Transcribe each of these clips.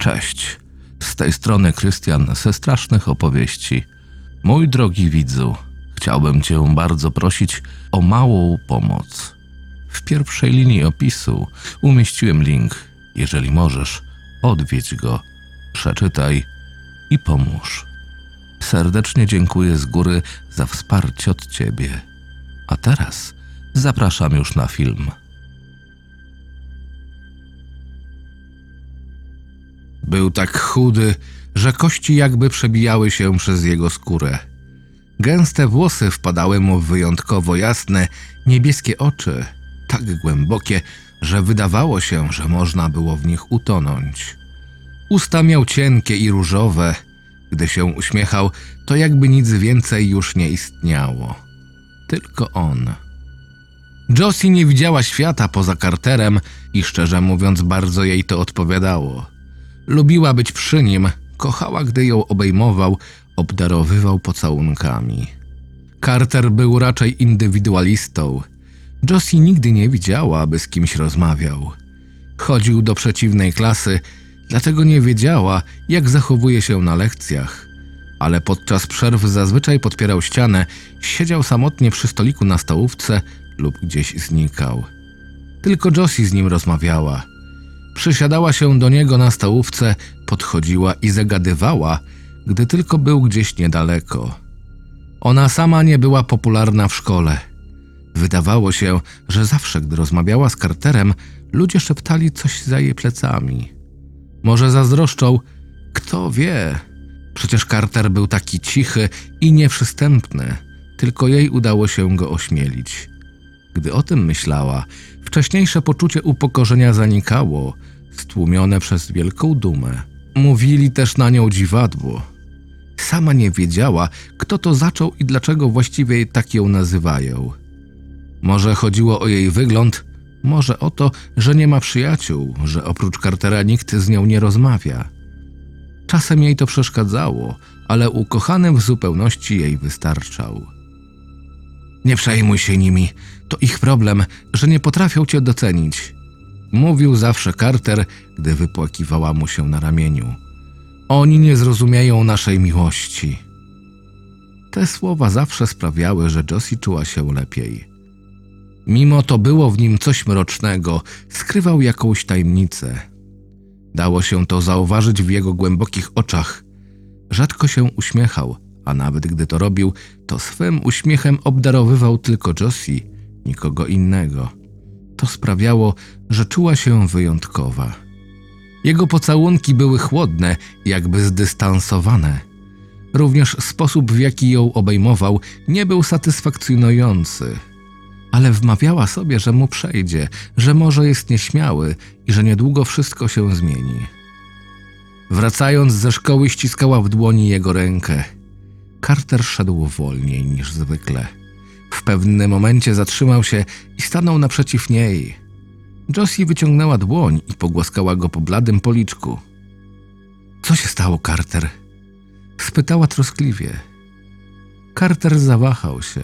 Cześć. Z tej strony Krystian ze strasznych opowieści. Mój drogi widzu, chciałbym Cię bardzo prosić o małą pomoc. W pierwszej linii opisu umieściłem link. Jeżeli możesz, odwiedź go, przeczytaj i pomóż. Serdecznie dziękuję z góry za wsparcie od Ciebie. A teraz zapraszam już na film. Był tak chudy, że kości jakby przebijały się przez jego skórę. Gęste włosy wpadały mu w wyjątkowo jasne, niebieskie oczy, tak głębokie, że wydawało się, że można było w nich utonąć. Usta miał cienkie i różowe. Gdy się uśmiechał, to jakby nic więcej już nie istniało. Tylko on. Josie nie widziała świata poza Carterem i szczerze mówiąc bardzo jej to odpowiadało. Lubiła być przy nim, kochała, gdy ją obejmował, obdarowywał pocałunkami. Carter był raczej indywidualistą. Josie nigdy nie widziała, aby z kimś rozmawiał. Chodził do przeciwnej klasy, dlatego nie wiedziała, jak zachowuje się na lekcjach. Ale podczas przerw zazwyczaj podpierał ścianę, siedział samotnie przy stoliku na stołówce lub gdzieś znikał. Tylko Josie z nim rozmawiała. Przysiadała się do niego na stołówce, podchodziła i zagadywała, gdy tylko był gdzieś niedaleko. Ona sama nie była popularna w szkole. Wydawało się, że zawsze, gdy rozmawiała z Carterem, ludzie szeptali coś za jej plecami. Może zazdroszczą, kto wie. Przecież Carter był taki cichy i nieprzystępny, tylko jej udało się go ośmielić. Gdy o tym myślała, wcześniejsze poczucie upokorzenia zanikało, stłumione przez wielką dumę. Mówili też na nią dziwadło. Sama nie wiedziała, kto to zaczął i dlaczego właściwie tak ją nazywają. Może chodziło o jej wygląd, może o to, że nie ma przyjaciół, że oprócz Cartera nikt z nią nie rozmawia. Czasem jej to przeszkadzało, ale ukochanym w zupełności jej wystarczał. Nie przejmuj się nimi, to ich problem, że nie potrafią cię docenić. Mówił zawsze Carter, gdy wypłakiwała mu się na ramieniu. Oni nie zrozumieją naszej miłości. Te słowa zawsze sprawiały, że Josie czuła się lepiej. Mimo to było w nim coś mrocznego, skrywał jakąś tajemnicę. Dało się to zauważyć w jego głębokich oczach. Rzadko się uśmiechał, a nawet gdy to robił, to swym uśmiechem obdarowywał tylko Josie, nikogo innego. To sprawiało, że czuła się wyjątkowa. Jego pocałunki były chłodne, jakby zdystansowane. Również sposób, w jaki ją obejmował, nie był satysfakcjonujący. Ale wmawiała sobie, że mu przejdzie, że może jest nieśmiały i że niedługo wszystko się zmieni. Wracając ze szkoły, ściskała w dłoni jego rękę. Carter szedł wolniej niż zwykle. W pewnym momencie zatrzymał się i stanął naprzeciw niej. Josie wyciągnęła dłoń i pogłaskała go po bladym policzku. Co się stało, Carter? Spytała troskliwie. Carter zawahał się.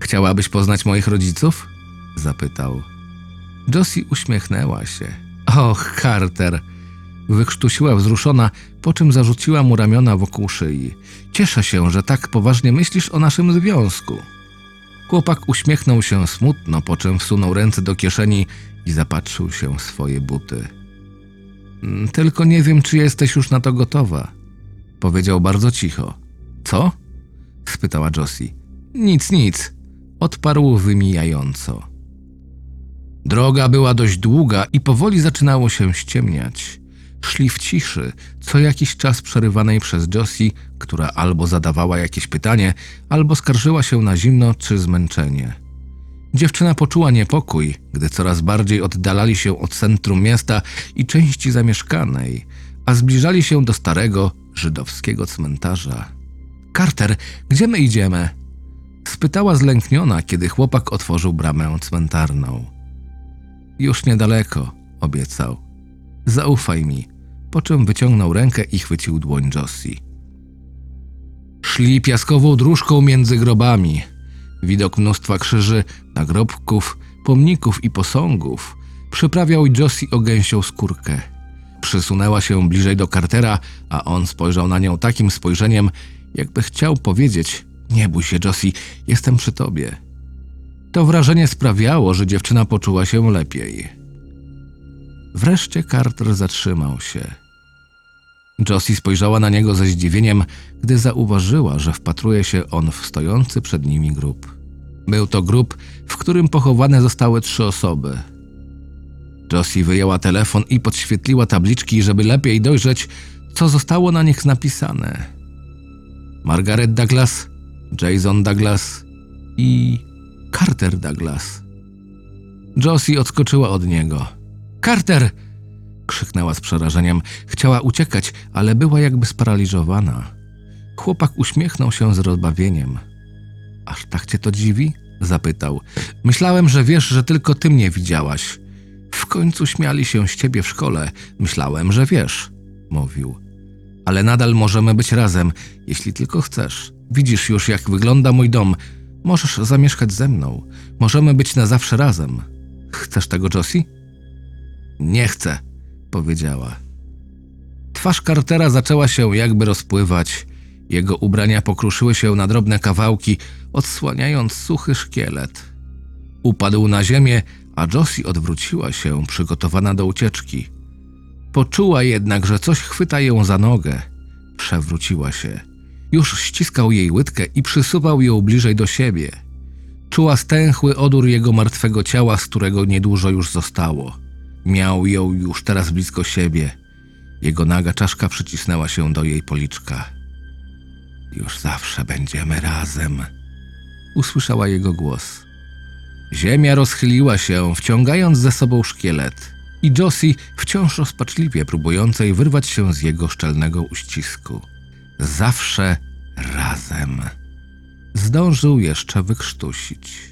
Chciałabyś poznać moich rodziców? Zapytał. Josie uśmiechnęła się. Och, Carter! Wykrztusiła wzruszona, po czym zarzuciła mu ramiona wokół szyi. Cieszę się, że tak poważnie myślisz o naszym związku. Chłopak uśmiechnął się smutno, po czym wsunął ręce do kieszeni i zapatrzył się w swoje buty. "Mm, Tylko nie wiem, czy jesteś już na to gotowa, powiedział bardzo cicho. Co? spytała Josie. Nic, nic, odparł wymijająco. Droga była dość długa i powoli zaczynało się ściemniać. Szli w ciszy, co jakiś czas przerywanej przez Josie, która albo zadawała jakieś pytanie, albo skarżyła się na zimno czy zmęczenie. Dziewczyna poczuła niepokój, gdy coraz bardziej oddalali się od centrum miasta i części zamieszkanej, a zbliżali się do starego żydowskiego cmentarza. Carter, gdzie my idziemy? Spytała zlękniona, kiedy chłopak otworzył bramę cmentarną. Już niedaleko, obiecał. Zaufaj mi, po czym wyciągnął rękę i chwycił dłoń Josie. Szli piaskową dróżką między grobami. Widok mnóstwa krzyży, nagrobków, pomników i posągów przyprawiał Josie o gęsią skórkę. przysunęła się bliżej do Cartera, a on spojrzał na nią takim spojrzeniem, jakby chciał powiedzieć: Nie bój się, Josie, jestem przy tobie. To wrażenie sprawiało, że dziewczyna poczuła się lepiej. Wreszcie Carter zatrzymał się. Josie spojrzała na niego ze zdziwieniem, gdy zauważyła, że wpatruje się on w stojący przed nimi grób. Był to grób, w którym pochowane zostały trzy osoby. Josie wyjęła telefon i podświetliła tabliczki, żeby lepiej dojrzeć, co zostało na nich napisane. Margaret Douglas, Jason Douglas i Carter Douglas. Josie odskoczyła od niego. Carter! Krzyknęła z przerażeniem. Chciała uciekać, ale była jakby sparaliżowana. Chłopak uśmiechnął się z rozbawieniem. Aż tak cię to dziwi? zapytał. Myślałem, że wiesz, że tylko ty mnie widziałaś. W końcu śmiali się z ciebie w szkole. Myślałem, że wiesz, mówił. Ale nadal możemy być razem, jeśli tylko chcesz. Widzisz już, jak wygląda mój dom. Możesz zamieszkać ze mną. Możemy być na zawsze razem. Chcesz tego, Josie? Nie chcę, powiedziała. Twarz Cartera zaczęła się jakby rozpływać. Jego ubrania pokruszyły się na drobne kawałki, odsłaniając suchy szkielet. Upadł na ziemię, a Josie odwróciła się, przygotowana do ucieczki. Poczuła jednak, że coś chwyta ją za nogę. Przewróciła się. Już ściskał jej łydkę i przysuwał ją bliżej do siebie. Czuła stęchły odór jego martwego ciała, z którego niedużo już zostało. Miał ją już teraz blisko siebie. Jego naga czaszka przycisnęła się do jej policzka. Już zawsze będziemy razem. Usłyszała jego głos. Ziemia rozchyliła się, wciągając ze sobą szkielet. I Josie wciąż rozpaczliwie próbującej wyrwać się z jego szczelnego uścisku. Zawsze razem. Zdążył jeszcze wykrztusić.